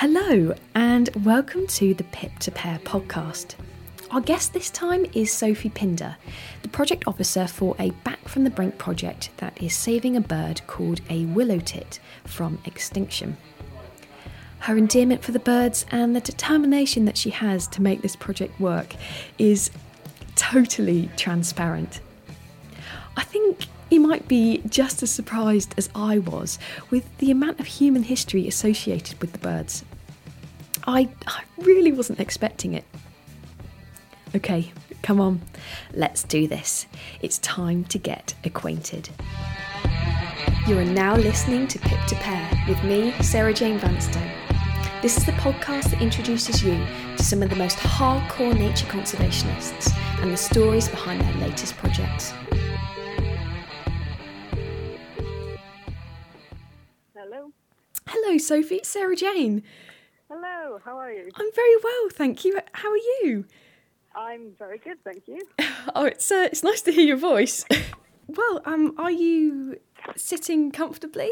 Hello, and welcome to the Pip to Pear podcast. Our guest this time is Sophie Pinder, the project officer for a Back from the Brink project that is saving a bird called a willow tit from extinction. Her endearment for the birds and the determination that she has to make this project work is totally transparent. I think you might be just as surprised as I was with the amount of human history associated with the birds. I, I really wasn't expecting it. Okay, come on, let's do this. It's time to get acquainted. You are now listening to Pip to Pear with me, Sara-Jane Vanstone. This is the podcast that introduces you to some of the most hardcore nature conservationists and the stories behind their latest projects. Hello. Hello, Sophie. Sarah Jane. Hello, how are you? I'm very well, thank you. How are you? I'm very good, thank you. Oh, it's uh, it's nice to hear your voice. well, um, are you sitting comfortably?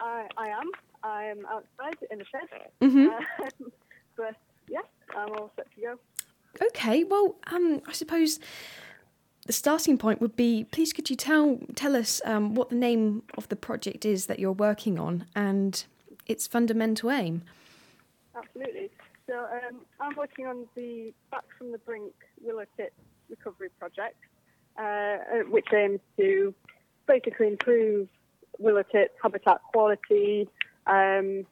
I, I am. I'm outside in the shed. Mhm. Uh, but yeah, I'm all set to go. Okay. Well, um, I suppose the starting point would be: please, could you tell tell us um, what the name of the project is that you're working on and its fundamental aim? Absolutely. So um, I'm working on the Back from the Brink Willow Tit Recovery Project, uh, uh, which aims to basically improve willow tit habitat quality um,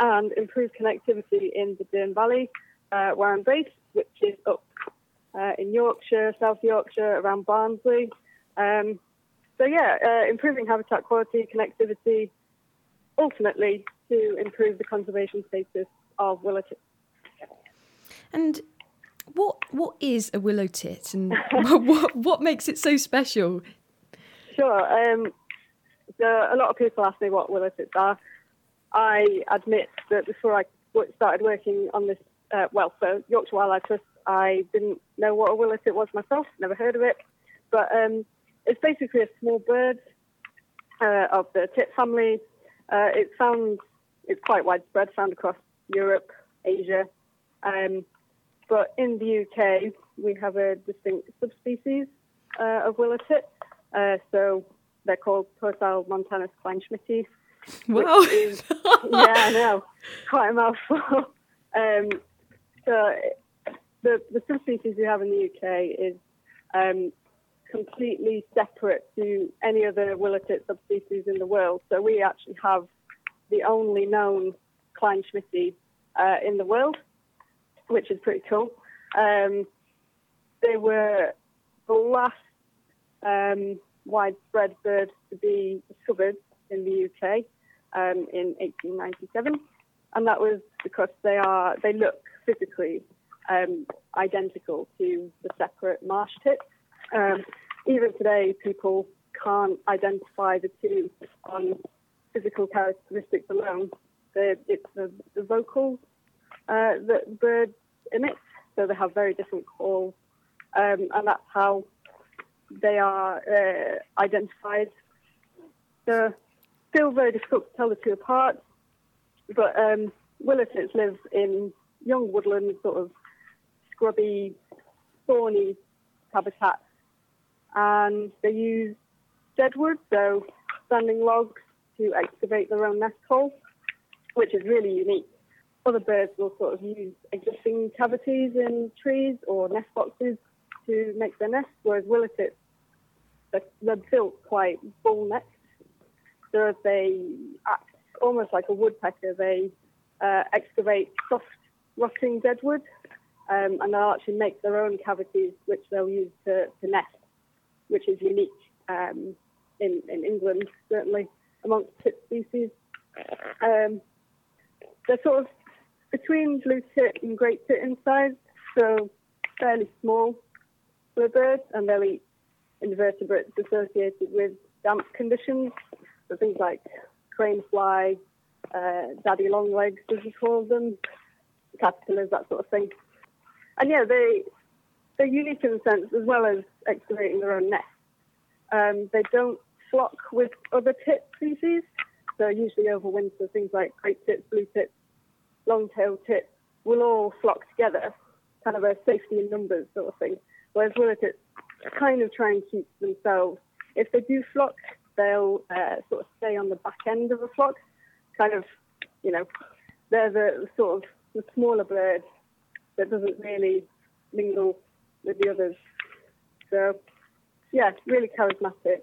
and improve connectivity in the Dearne Valley, uh, where I'm based, which is up uh, in Yorkshire, South Yorkshire, around Barnsley. Um, so yeah, uh, improving habitat quality, connectivity, ultimately to improve the conservation status of willow tit. And what what is a willow tit, and what, what what makes it so special? Sure. Um, so a lot of people ask me what willow tits are. I admit that before I started working on this, uh, well, for Yorkshire Wildlife Trust, I didn't know what a willow tit was myself, never heard of it. But um, it's basically a small bird uh, of the tit family. Uh, it's found, it's quite widespread, found across Europe, Asia. Um, but in the UK, we have a distinct subspecies uh, of willow tit. Uh, so they're called Poecile montanus kleinschmidti. Wow. Is, yeah, I know, quite a mouthful. um, so the, the subspecies we have in the UK is um, completely separate to any other willow tit subspecies in the world. So we actually have the only known kleinschmidti uh, in the world, which is pretty cool. Um, they were the last um, widespread bird to be discovered in the UK um, in 1897, and that was because they are they look physically um, identical to the separate marsh tits. Um, even today, people can't identify the two on physical characteristics alone. The, it's the, the vocals uh, that birds emit, so they have very different calls, um, and that's how they are uh, identified. They're still very difficult to tell the two apart, but um, willow tits live in young woodland, sort of scrubby, thorny habitats, and they use deadwood, so standing logs, to excavate their own nest holes, which is really unique. Other birds will sort of use existing cavities in trees or nest boxes to make their nests, whereas willow tits, they're, they're built quite bull-necked. So they act almost like a woodpecker. They uh, excavate soft, rotting deadwood, um, and they'll actually make their own cavities, which they'll use to, to nest, which is unique um, in, in England, certainly amongst tit species. Um, they're sort of between blue tit and great tit in size, so fairly small for a bird, and they'll eat invertebrates associated with damp conditions, so things like crane fly, uh, daddy longlegs, as we call them, caterpillars, that sort of thing. And yeah, they they're unique in the sense as well as excavating their own nest. Um, they don't flock with other tit species, so usually over winter, things like great tits, blue tits, long-tailed tits will all flock together, kind of a safety in numbers sort of thing. Whereas willow-tits kind of try and keep themselves. If they do flock, they'll uh, sort of stay on the back end of a flock, kind of, you know, they're the sort of the smaller bird that doesn't really mingle with the others. So, yeah, really charismatic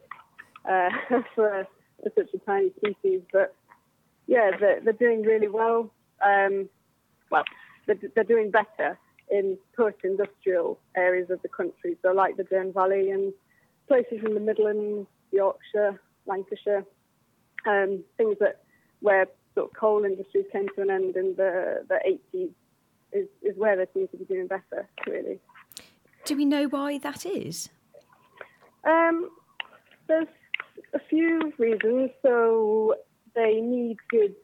uh, for, for such a tiny species. But yeah, they're, they're doing really well. Um, well, they're, they're doing better in post-industrial areas of the country, so like the Dearne Valley and places in the Midlands, Yorkshire, Lancashire, um, things that where sort of coal industries came to an end in the, the 80s is, is where they seem to be doing better, really. Do we know why that is? Um, there's a few reasons. So they need good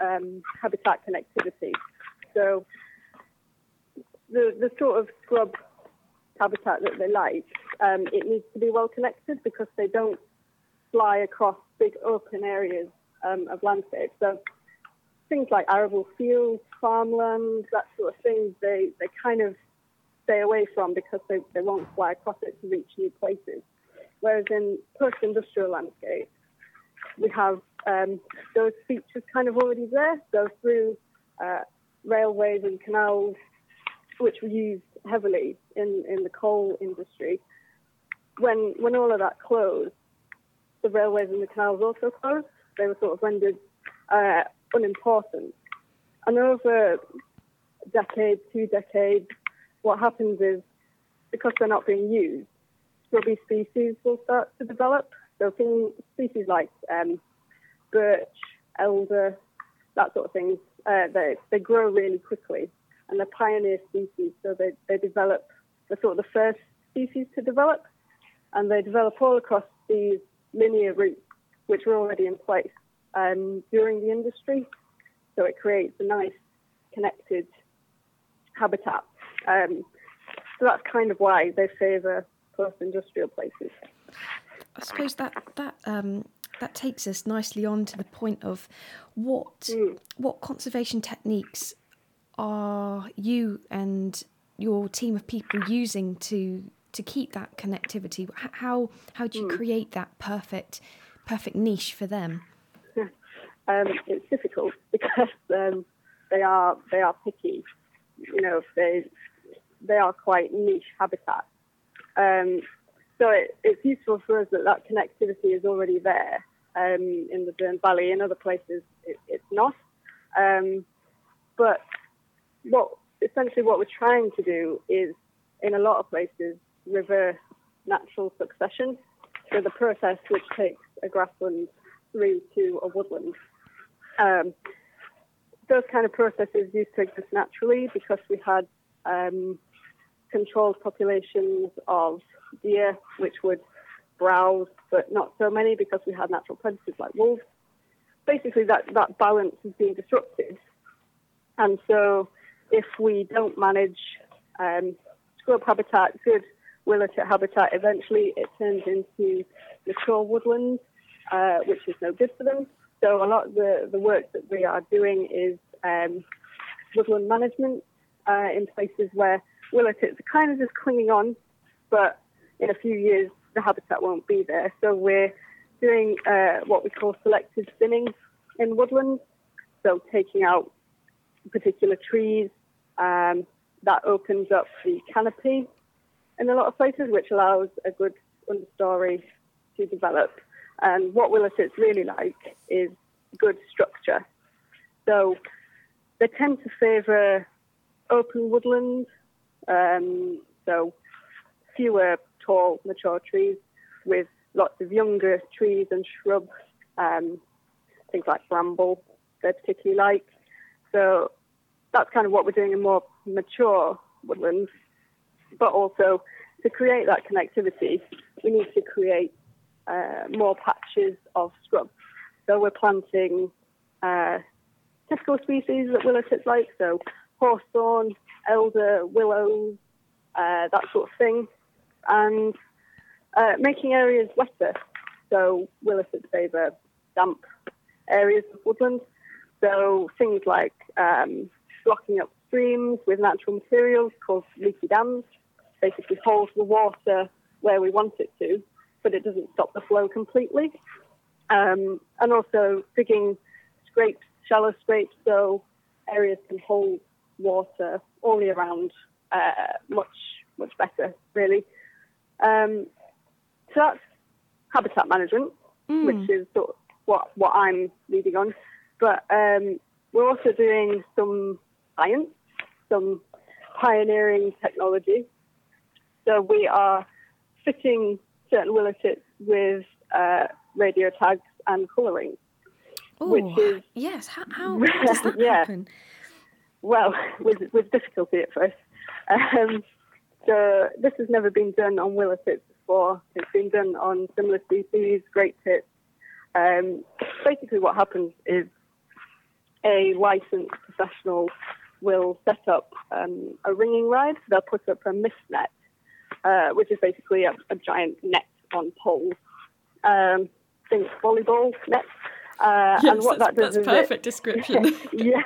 um, habitat connectivity. So the the sort of scrub habitat that they like, um, it needs to be well connected because they don't fly across big open areas um, of landscape. So things like arable fields, farmland, that sort of thing, they, they kind of stay away from because they, they won't fly across it to reach new places. Whereas in post-industrial landscapes, we have um, those features kind of already there. So through uh, railways and canals, which were used heavily in, in the coal industry, when when all of that closed, the railways and the canals also closed. They were sort of rendered uh, unimportant. And over decades, two decades, what happens is because they're not being used, scrubby species will start to develop. So things, species like um, birch, elder, that sort of thing, uh, they, they grow really quickly and they're pioneer species. So they, they develop, they're sort of the first species to develop and they develop all across these linear routes which were already in place um, during the industry. So it creates a nice connected habitat. Um, so that's kind of why they favour post-industrial places. I suppose that that um, that takes us nicely on to the point of what mm. what conservation techniques are you and your team of people using to to keep that connectivity? How how do you mm. create that perfect perfect niche for them? Um, it's difficult because um, they are they are picky. You know, they they are quite niche habitats. Um, so it, it's useful for us that that connectivity is already there um, in the Dearne Valley. In other places, it, it's not. Um, but what essentially what we're trying to do is, in a lot of places, reverse natural succession. So the process which takes a grassland through to a woodland. Um, those kind of processes used to exist naturally because we had um, controlled populations of deer, which would browse, but not so many because we had natural predators like wolves. Basically, that, that balance is being disrupted. And so, if we don't manage um, scrub habitat, good willow habitat, eventually it turns into mature woodland, uh, which is no good for them. So, a lot of the, the work that we are doing is um, woodland management uh, in places where willow tits are kind of just clinging on, but in a few years the habitat won't be there. So we're doing uh, what we call selective thinning in woodlands, so taking out particular trees. Um, that opens up the canopy in a lot of places, which allows a good understory to develop. And what willow tits really like is good structure. So they tend to favour open woodland, um, so fewer tall, mature trees with lots of younger trees and shrubs, um, things like bramble, they particularly like. So that's kind of what we're doing in more mature woodlands. But also to create that connectivity, we need to create uh, more patches of scrub. So we're planting uh, typical species that willow tits like, so hawthorn, elder, willows, uh, that sort of thing, and uh, making areas wetter. So willow tits favour damp areas of woodland. So things like um, blocking up streams with natural materials called leaky dams. Basically holds the water where we want it to, but it doesn't stop the flow completely. Um, and also digging scrapes, shallow scrapes, so areas can hold water all year round uh, much, much better, really. Um, so that's habitat management, mm. which is sort of what, what I'm leading on. But um, we're also doing some science, some pioneering technology. So we are fitting certain willow tits with uh, radio tags and colour ring. which is yes, how, how does that yeah. happen? Well, with with difficulty at first. Um, so this has never been done on willow tits before. It's been done on similar species, great tits. Um, basically, what happens is a licensed professional will set up um, a ringing ride. They'll put up a mist net, uh, which is basically a, a, giant net on poles. Um, think volleyball net. Uh, yes, and what that does that's is perfect it, description. yeah,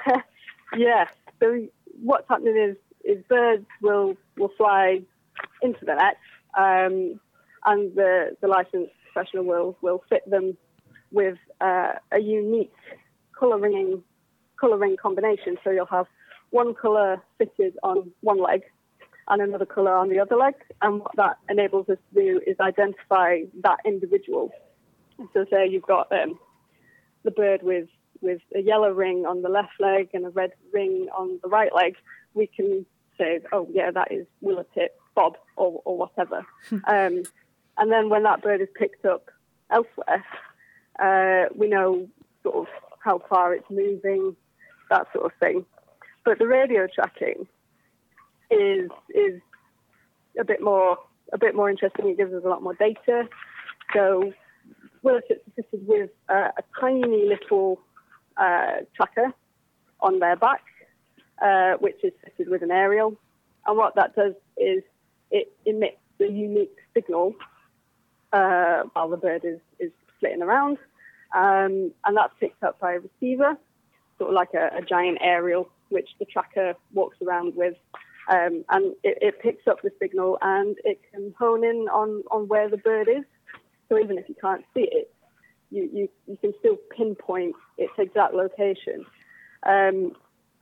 yeah. So what's happening is is birds will will fly into the net, um, and the the licensed professional will will fit them with uh, a unique colour ringing colour ring combination. So you'll have one colour fitted on one leg and another colour on the other leg. And what that enables us to do is identify that individual. So say you've got um, the bird with with a yellow ring on the left leg and a red ring on the right leg, we can say, oh yeah, that is willow tit Bob or, or whatever. um, and then when that bird is picked up elsewhere, uh, we know sort of how far it's moving, that sort of thing. But the radio tracking is is a bit more a bit more interesting. It gives us a lot more data. So Willow tits are fitted with uh, a tiny little uh, tracker on their back, uh, which is fitted with an aerial. And what that does is it emits a unique signal uh, while the bird is, is flitting around. Um, and that's picked up by a receiver, sort of like a, a giant aerial, which the tracker walks around with. Um, and it, it, picks up the signal and it can hone in on, on where the bird is. So even if you can't see it, you, you, you can still pinpoint its exact location. Um,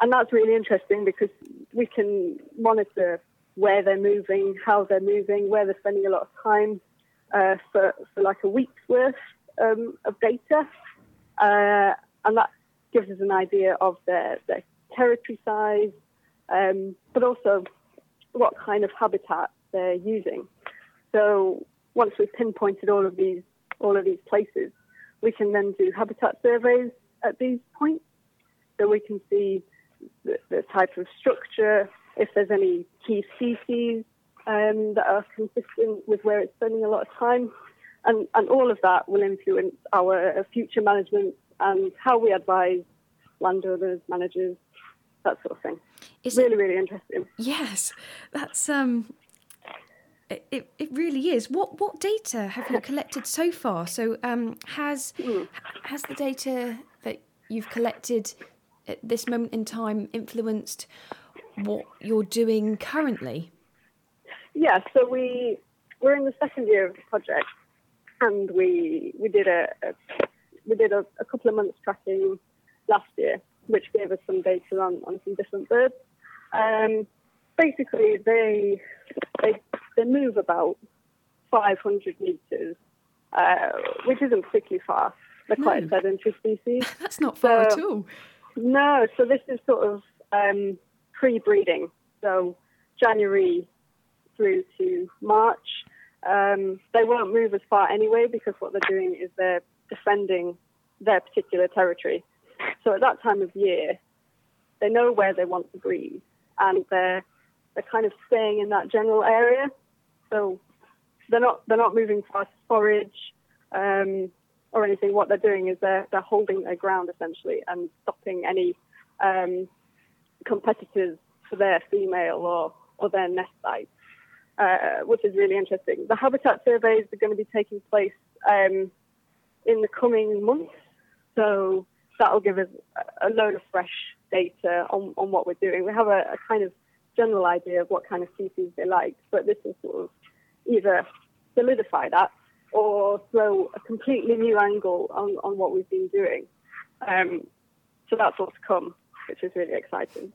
and that's really interesting because we can monitor where they're moving, how they're moving, where they're spending a lot of time uh, for, for like a week's worth um, of data. Uh, and that gives us an idea of their, their territory size, um, but also what kind of habitat they're using. So once we've pinpointed all of these all of these places, we can then do habitat surveys at these points, so we can see the, the type of structure, if there's any key species um, that are consistent with where it's spending a lot of time, and, and all of that will influence our future management and how we advise landowners, managers, that sort of thing. Is really, it, really interesting. Yes, that's um, it, it really is. What what data have you collected so far? So um, has mm. has the data that you've collected at this moment in time influenced what you're doing currently? Yeah, so we we're in the second year of the project, and we we did a, a we did a, a, couple of months tracking last year, which gave us some data on, on some different birds. Um, basically, they they they move about 500 meters, uh, which isn't particularly far. They're quite no. a sedentary species. That's not far so, at all. No, so this is sort of um, pre-breeding, so January through to March. Um, they won't move as far anyway because what they're doing is they're defending their particular territory. So at that time of year, they know where they want to breed, and they're they're kind of staying in that general area. So they're not they're not moving far to forage um, or anything. What they're doing is they're they're holding their ground essentially and stopping any um, competitors for their female or or their nest site, uh, which is really interesting. The habitat surveys are going to be taking place um, in the coming months, so that'll give us a load of fresh data on, on what we're doing. We have a, a kind of general idea of what kind of species they like, but this will sort of either solidify that or throw a completely new angle on, on what we've been doing. Um, so that's what's come, which is really exciting.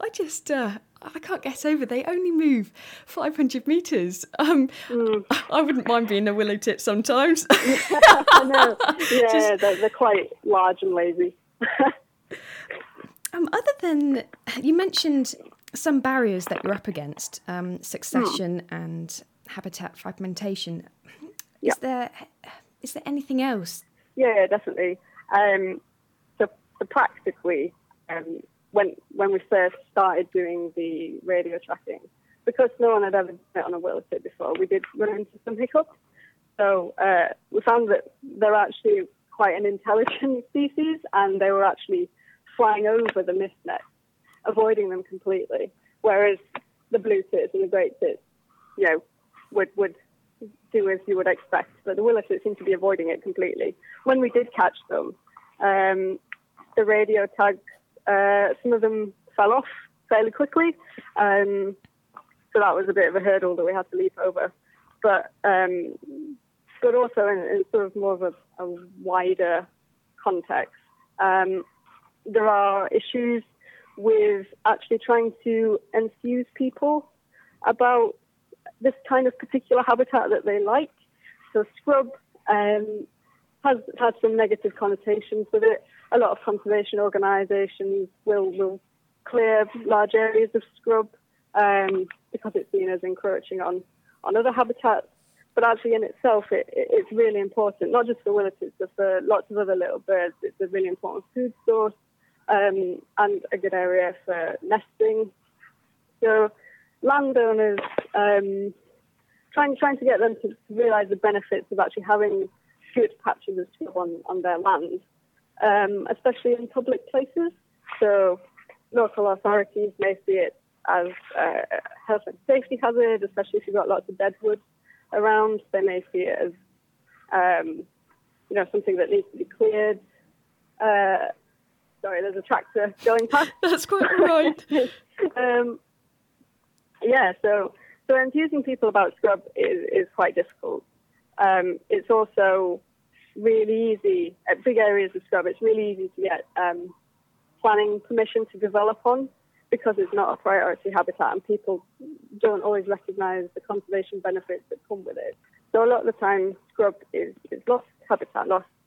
I just, uh, I can't get over. They only move 500 metres. Um, mm. I wouldn't mind being a willow tit sometimes. I know. Yeah, just... they're, they're, quite large and lazy. um, other than you mentioned some barriers that you're up against, um, succession mm. and habitat fragmentation. Is there is there anything else? Yeah, definitely. Um, so, so practically, um, when when we first started doing the radio tracking, because no one had ever done it on a willow tit before, we did run into some hiccups. So uh, we found that they're actually quite an intelligent species, and they were actually flying over the mist net, avoiding them completely. Whereas the blue tits and the great tits, you know, would would do as you would expect, but the willow tits seemed to be avoiding it completely. When we did catch them, um, the radio tags uh, some of them fell off fairly quickly. Um, so that was a bit of a hurdle that we had to leap over. But um, but also in, in, sort of more of a, a wider context, um, there are issues with actually trying to enthuse people about this kind of particular habitat that they like. So scrub um, has had some negative connotations with it a lot of conservation organisations will will clear large areas of scrub um, because it's seen as encroaching on on other habitats. But actually, in itself, it, it, it's really important, not just for willows, but for lots of other little birds. It's a really important food source um, and a good area for nesting. So, landowners um, trying trying to get them to realise the benefits of actually having good patches of scrub on, on their land um, especially in public places. So local authorities may see it as a health and safety hazard, especially if you've got lots of deadwood around. They may see it as, um, you know, something that needs to be cleared. Uh, sorry, there's a tractor going past. That's quite right. um, yeah, so so enthusing people about scrub is, is quite difficult. Um, it's also really easy at big areas of scrub. It's really easy to get um, planning permission to develop on because it's not a priority habitat and people don't always recognise the conservation benefits that come with it. So a lot of the time, scrub is, is lost habitat loss is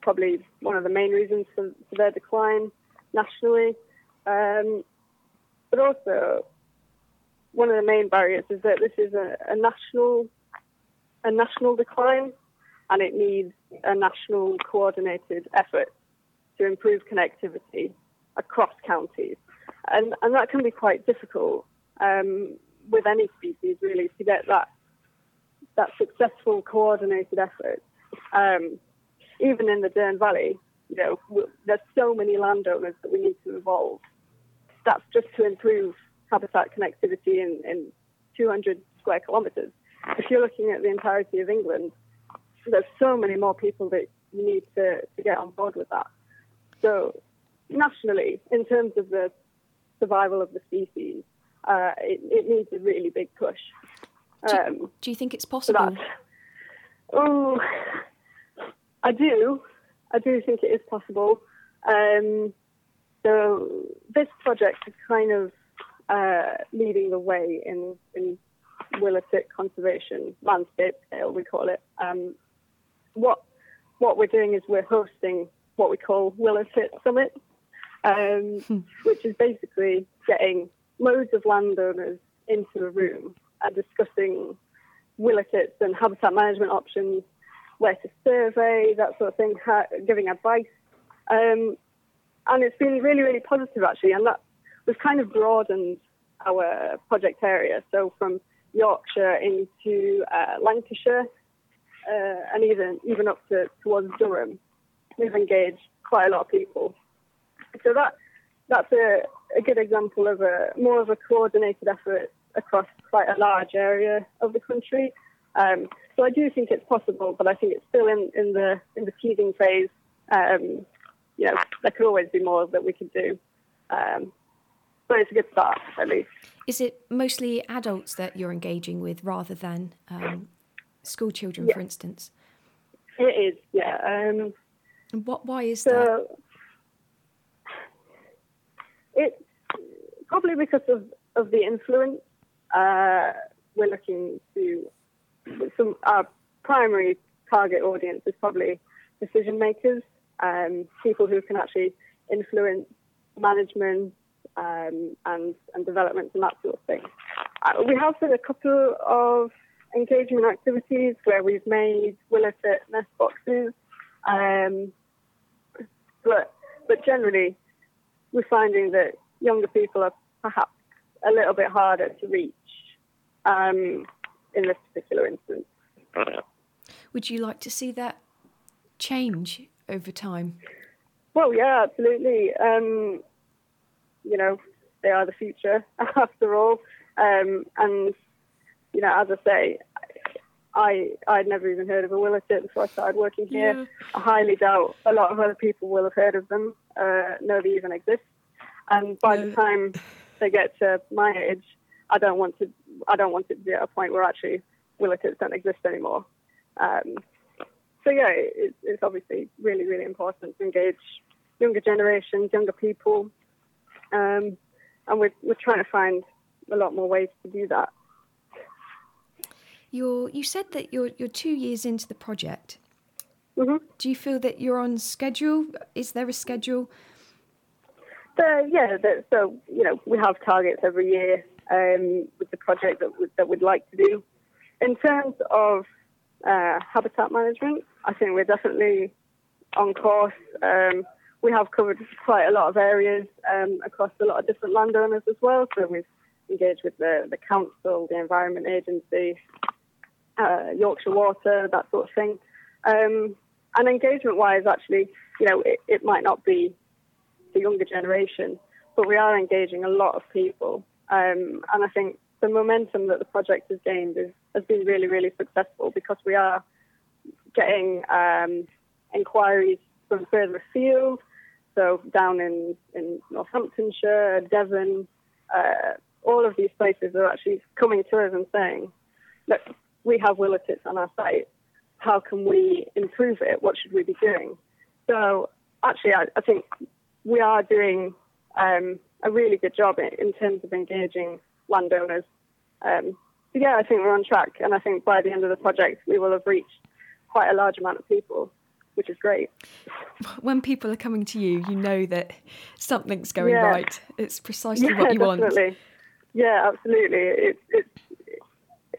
probably one of the main reasons for, for their decline nationally. Um, but also, one of the main barriers is that this is a, a national a national decline and it needs a national coordinated effort to improve connectivity across counties. And, and that can be quite difficult um, with any species, really, to get that, that successful coordinated effort. Um, even in the Dearne Valley, you know, there's so many landowners that we need to involve. That's just to improve habitat connectivity in, in 200 square kilometres. If you're looking at the entirety of England, there's so many more people that you need to, to get on board with that. So nationally, in terms of the survival of the species, uh, it, it, needs a really big push. Um, do, do, you think it's possible? Oh, I do. I do think it is possible. Um, so this project is kind of uh, leading the way in, in willow tit conservation landscape scale, we call it. Um, what what we're doing is we're hosting what we call Willow Tit Summit, um, hmm. which is basically getting loads of landowners into a room and discussing willow tits and habitat management options, where to survey, that sort of thing, giving advice. Um, and it's been really, really positive actually, and that we've kind of broadened our project area. So from Yorkshire into uh, Lancashire uh, and even even up to towards Durham, we've engaged quite a lot of people. So that that's a, a good example of a more of a coordinated effort across quite a large area of the country. Um, so I do think it's possible, but I think it's still in, in the in the teasing phase. Um, you know, there could always be more that we could do. Um, but it's a good start, at least. Is it mostly adults that you're engaging with rather than um, school children, Yeah. for instance? It is, yeah. Um, And what? Why is that? so it's probably because of, of the influence. Uh, we're looking to some our primary target audience is probably decision makers, um, people who can actually influence management um, and and development and that sort of thing. Uh, we have done a couple of engagement activities where we've made willow tit nest boxes, um, but but generally we're finding that younger people are perhaps a little bit harder to reach um, in this particular instance. Would you like to see that change over time? Well, yeah, absolutely. Um, you know, they are the future after all. Um, and, you know, as I say, I I'd never even heard of a willow tit before I started working here. Yeah. I highly doubt a lot of other people will have heard of them, uh, know they even exist. And by No. the time they get to my age, I don't want to I don't want it to be at a point where actually willow tits don't exist anymore. Um, so yeah, it, it's obviously really, really important to engage younger generations, younger people, um, and we're we're trying to find a lot more ways to do that. You're, you said that you're you're two years into the project. hmm Do you feel that you're on schedule? Is there a schedule? So yeah, so you know we have targets every year um, with the project that that we'd like to do. In terms of uh, habitat management, I think we're definitely on course. Um, we have covered quite a lot of areas um, across a lot of different landowners as well. So we've engaged with the, the council, the Environment Agency, uh, Yorkshire Water, that sort of thing. Um, and engagement-wise, actually, you know, it, it might not be the younger generation, but we are engaging a lot of people. Um, and I think the momentum that the project has gained is, has been really, really successful because we are getting um, inquiries from further afield. So down in, in Northamptonshire, Devon, uh, all of these places are actually coming to us and saying, look, we have willow tits on our site. How can we improve it? What should we be doing? So actually, I, I think we are doing um, a really good job in, terms of engaging landowners. Um, so yeah, I think we're on track, and I think by the end of the project, we will have reached quite a large amount of people, which is great. When people are coming to you, you know that something's going Yeah. right. It's precisely yeah, what you want. Yeah, absolutely. It, it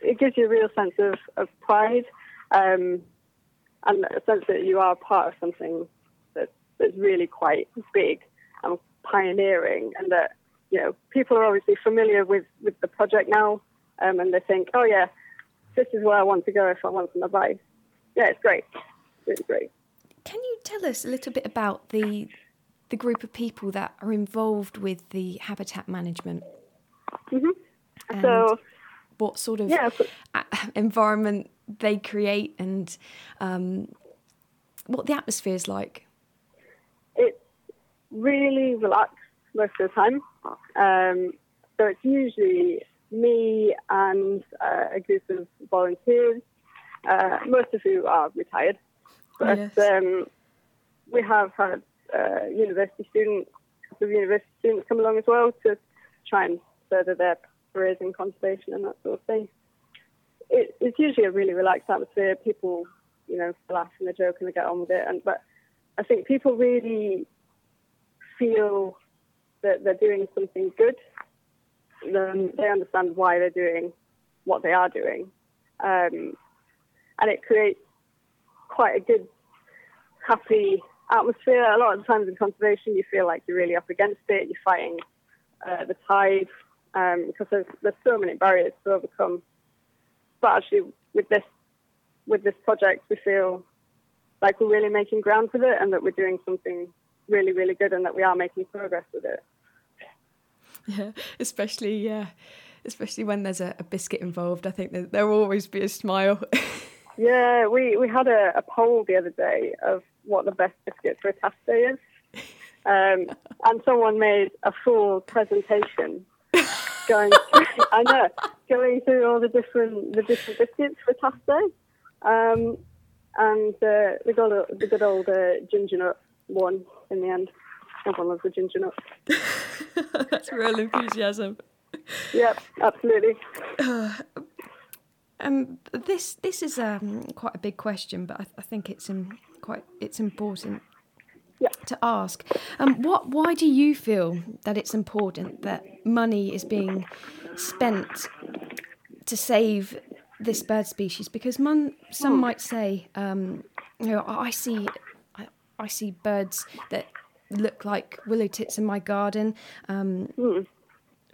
it gives you a real sense of, of pride, um, and a sense that you are part of something that, that's really quite big and pioneering, and that you know people are obviously familiar with, with the project now, um, and they think, oh yeah, this is where I want to go if I want some advice. Yeah, it's great, really great. Can you tell us a little bit about the the group of people that are involved with the habitat management? hmm And So what sort of yeah, so- environment they create and um, what the atmosphere is like? it's really relaxed most of the time. Um, so it's usually me and uh, a group of volunteers, uh, most of who are retired. But Yes. um, we have had uh, university students, of university students come along as well to try and further their careers in conservation and that sort of thing. It, it's usually a really relaxed atmosphere. People, you know, laugh and they joke and they get on with it. And but I think people really feel that they're doing something good. Then they understand why they're doing what they are doing, um, and it creates quite a good, happy atmosphere. A lot of the times in conservation, you feel like you're really up against it. You're fighting uh, the tide um, because there's, there's so many barriers to overcome. But actually, with this with this project, we feel like we're really making ground with it, and that we're doing something really, really good, and that we are making progress with it. Yeah, especially yeah, especially when there's a, a biscuit involved. I think that there will always be a smile. Yeah, we, we had a, a poll the other day of what the best biscuit for a task day is. Um, and someone made a full presentation going through, I know, going through all the different the different biscuits for Task Day. Um, and uh, the good old, the good old uh, ginger nut won in the end. Everyone loves the ginger nut. That's real enthusiasm. Yep, absolutely. Um, this this is um, quite a big question, but I, I think it's in, quite it's important Yeah. to ask. Um, what why do you feel that it's important that money is being spent to save this bird species? Because mon, some might say, um, you know, I see I, see birds that look like willow tits in my garden. Um,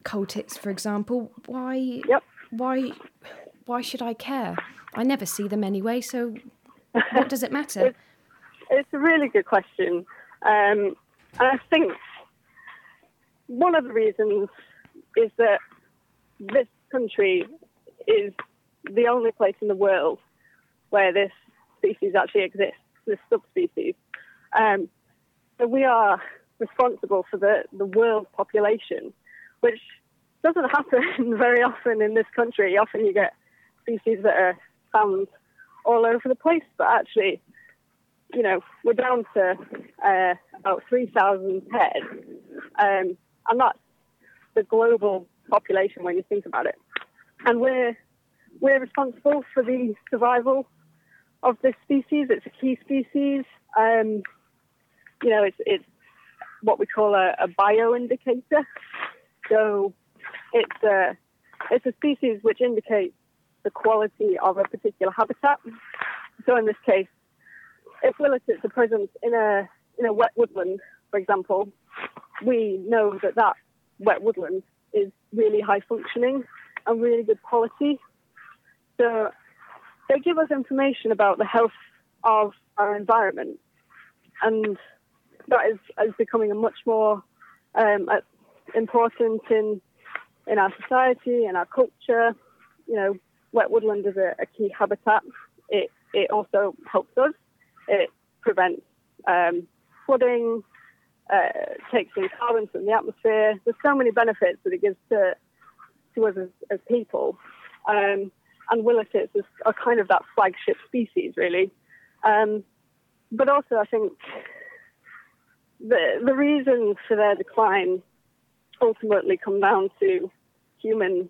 coal tits, for example. Why? Yep. Why? Why should I care? I never see them anyway, so what does it matter? It's a really good question. Um, and I think one of the reasons is that this country is the only place in the world where this species actually exists, this subspecies. Um, so we are responsible for the, the world population, which doesn't happen very often in this country. Often you get species that are found all over the place, but actually, you know, we're down to uh, about 3,000 pairs. Um, and that's the global population when you think about it. And we're, we're responsible for the survival of this species. It's a key species. Um, you know, it's, it's what we call a, a bioindicator. So it's a, it's a species which indicates the quality of a particular habitat. So in this case, if willow tits are present in a in a wet woodland, for example, we know that that wet woodland is really high functioning and really good quality. So they give us information about the health of our environment, and that is, is becoming a much more um, uh, important in in our society and our culture. You know, wet woodland is a, a key habitat. It it also helps us. It prevents um, flooding, uh, takes in carbon from the atmosphere. There's so many benefits that it gives to to us as, as people. Um, and willow tits is, are kind of that flagship species, really. Um, but also, I think the the reasons for their decline ultimately come down to human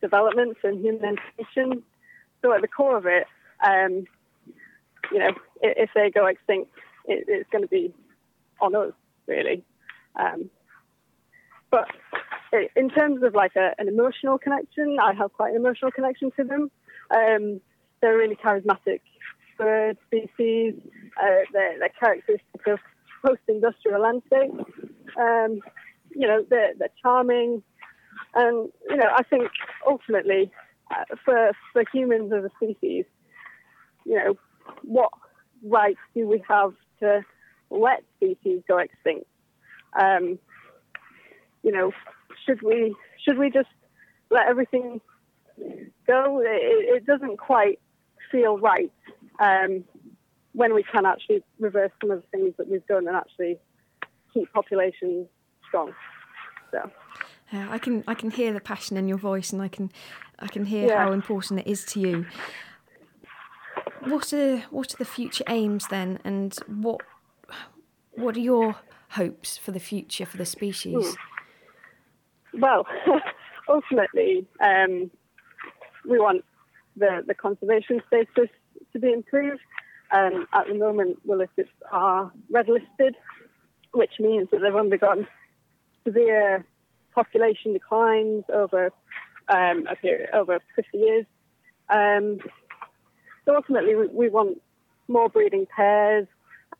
developments and human intention. So at the core of it, um, you know, i- if they go extinct, it, it's going to be on us, really. Um, but in terms of like a, an emotional connection, I have quite an emotional connection to them. Um, they're really charismatic bird species. Uh, they're characteristic of post-industrial landscape. Um, you know, they're, they're charming. And, you know, I think ultimately uh, for, for humans as a species, you know, what rights do we have to let species go extinct? Um, you know, should we should we just let everything go? It, it doesn't quite feel right um, when we can actually reverse some of the things that we've done and actually keep populations strong. So. Yeah, I can I can hear the passion in your voice, and I can I can hear Yeah. how important it is to you. What are what are the future aims then, and what what are your hopes for the future for the species? Well, ultimately, um, we want the, the conservation status to be improved. Um, at the moment, willow tits are red listed, which means that they've undergone severe population declines over um, a period over 50 years. Um, so ultimately, we, we want more breeding pairs,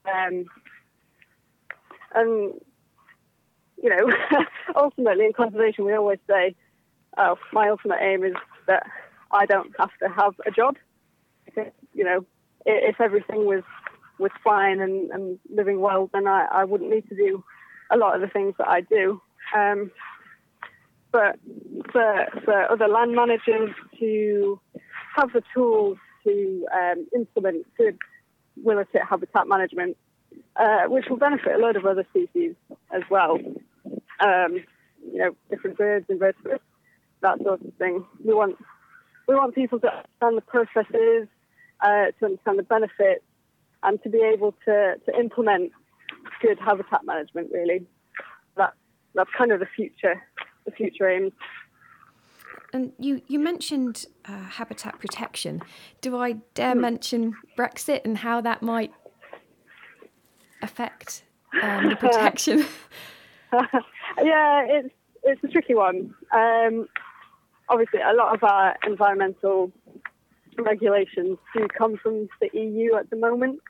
um, and you know, ultimately in conservation, we always say, "Oh, my ultimate aim is that I don't have to have a job." You know, if everything was was fine and, and living well, then I, I wouldn't need to do a lot of the things that I do. Um, but for for other land managers to have the tools to um, implement good willow tit habitat management, uh, which will benefit a load of other species as well. Um, you know, different birds, invertebrates, that sort of thing. We want we want people to understand the processes, uh, to understand the benefits, and to be able to, to implement good habitat management. Really, that's that's kind of the future, the future aims. And you, you mentioned uh, habitat protection. Do I dare hmm. mention Brexit and how that might affect um, the protection? yeah, it's it's a tricky one. Um, obviously, a lot of our environmental regulations do come from the EU at the moment.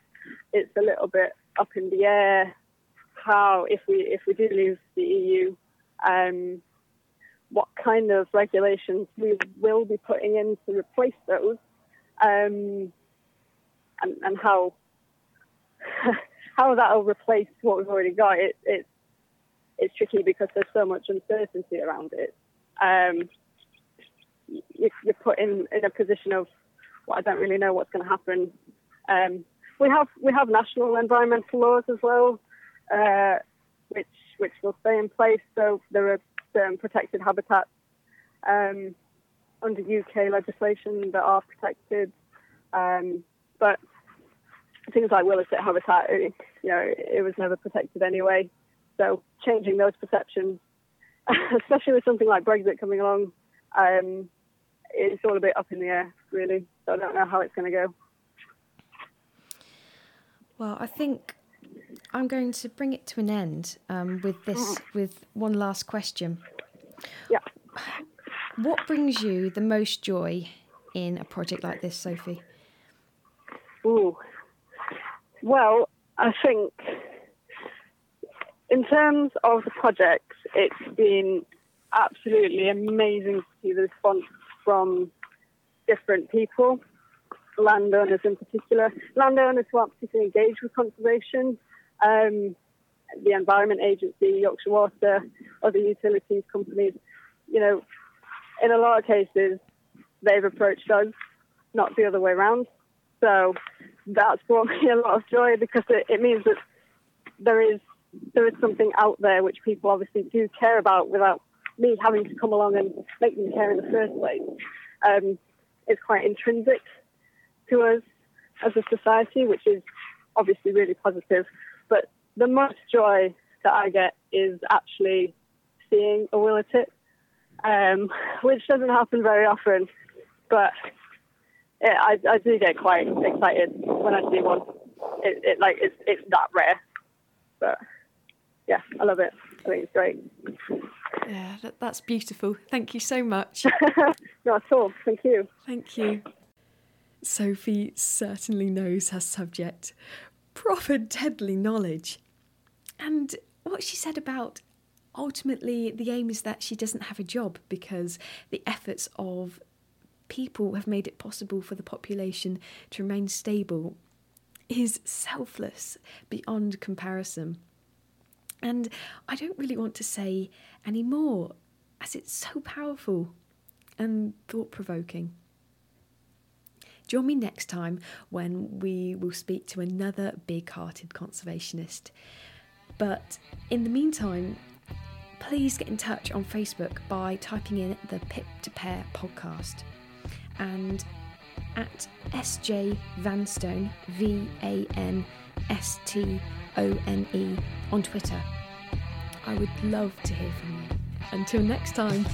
It's a little bit up in the air how if we if we do leave the EU, um, what kind of regulations we will be putting in to replace those, um, and, and how how that'll replace what we've already got. It, it's it's tricky because there's so much uncertainty around it. Um, you, are put in, in a position of, I don't really know what's going to happen. Um, we have we have national environmental laws as well, uh, which which will stay in place. So there are certain protected habitats um, under UK legislation that are protected, um, but things like willow tit habitat, you know, it was never protected anyway. So changing those perceptions, especially with something like Brexit coming along, um, it's all a bit up in the air, really. So I don't know how it's going to go. Well, I think I'm going to bring it to an end um, with this, mm. with one last question. Yeah. What brings you the most joy in a project like this, Sophie? Ooh. Well, I think in terms of the project, it's been absolutely amazing to see the response different people, landowners in particular, landowners who aren't particularly engaged with conservation, um, the Environment Agency, Yorkshire Water, other utilities companies. You know, in a lot of cases, they've approached us, not the other way around. So that's brought me a lot of joy because it, it means that there is there is something out there which people obviously do care about without me having to come along and make them care in the first place. Um, it's quite intrinsic to us as a society, which is obviously really positive. But the most joy that I get is actually seeing a willow tit, um, which doesn't happen very often. But it, I, I do get quite excited when I see one. It, it like it's it's that rare, but yeah, I love it. I think it's great. Yeah, that, that's beautiful. Thank you so much. Not at all. Thank you. Thank you. Sophie certainly knows her subject. Proper deadly knowledge. And what she said about ultimately the aim is that she doesn't have a job because the efforts of people have made it possible for the population to remain stable is selfless beyond comparison. And I don't really want to say any more, as it's so powerful and thought provoking. Join me next time when we will speak to another big hearted conservationist. But in the meantime, please get in touch on Facebook by typing in the Pip to Pear podcast and at SJ Vanstone, V A N S T O N E, on Twitter. I would love to hear from you. Until next time.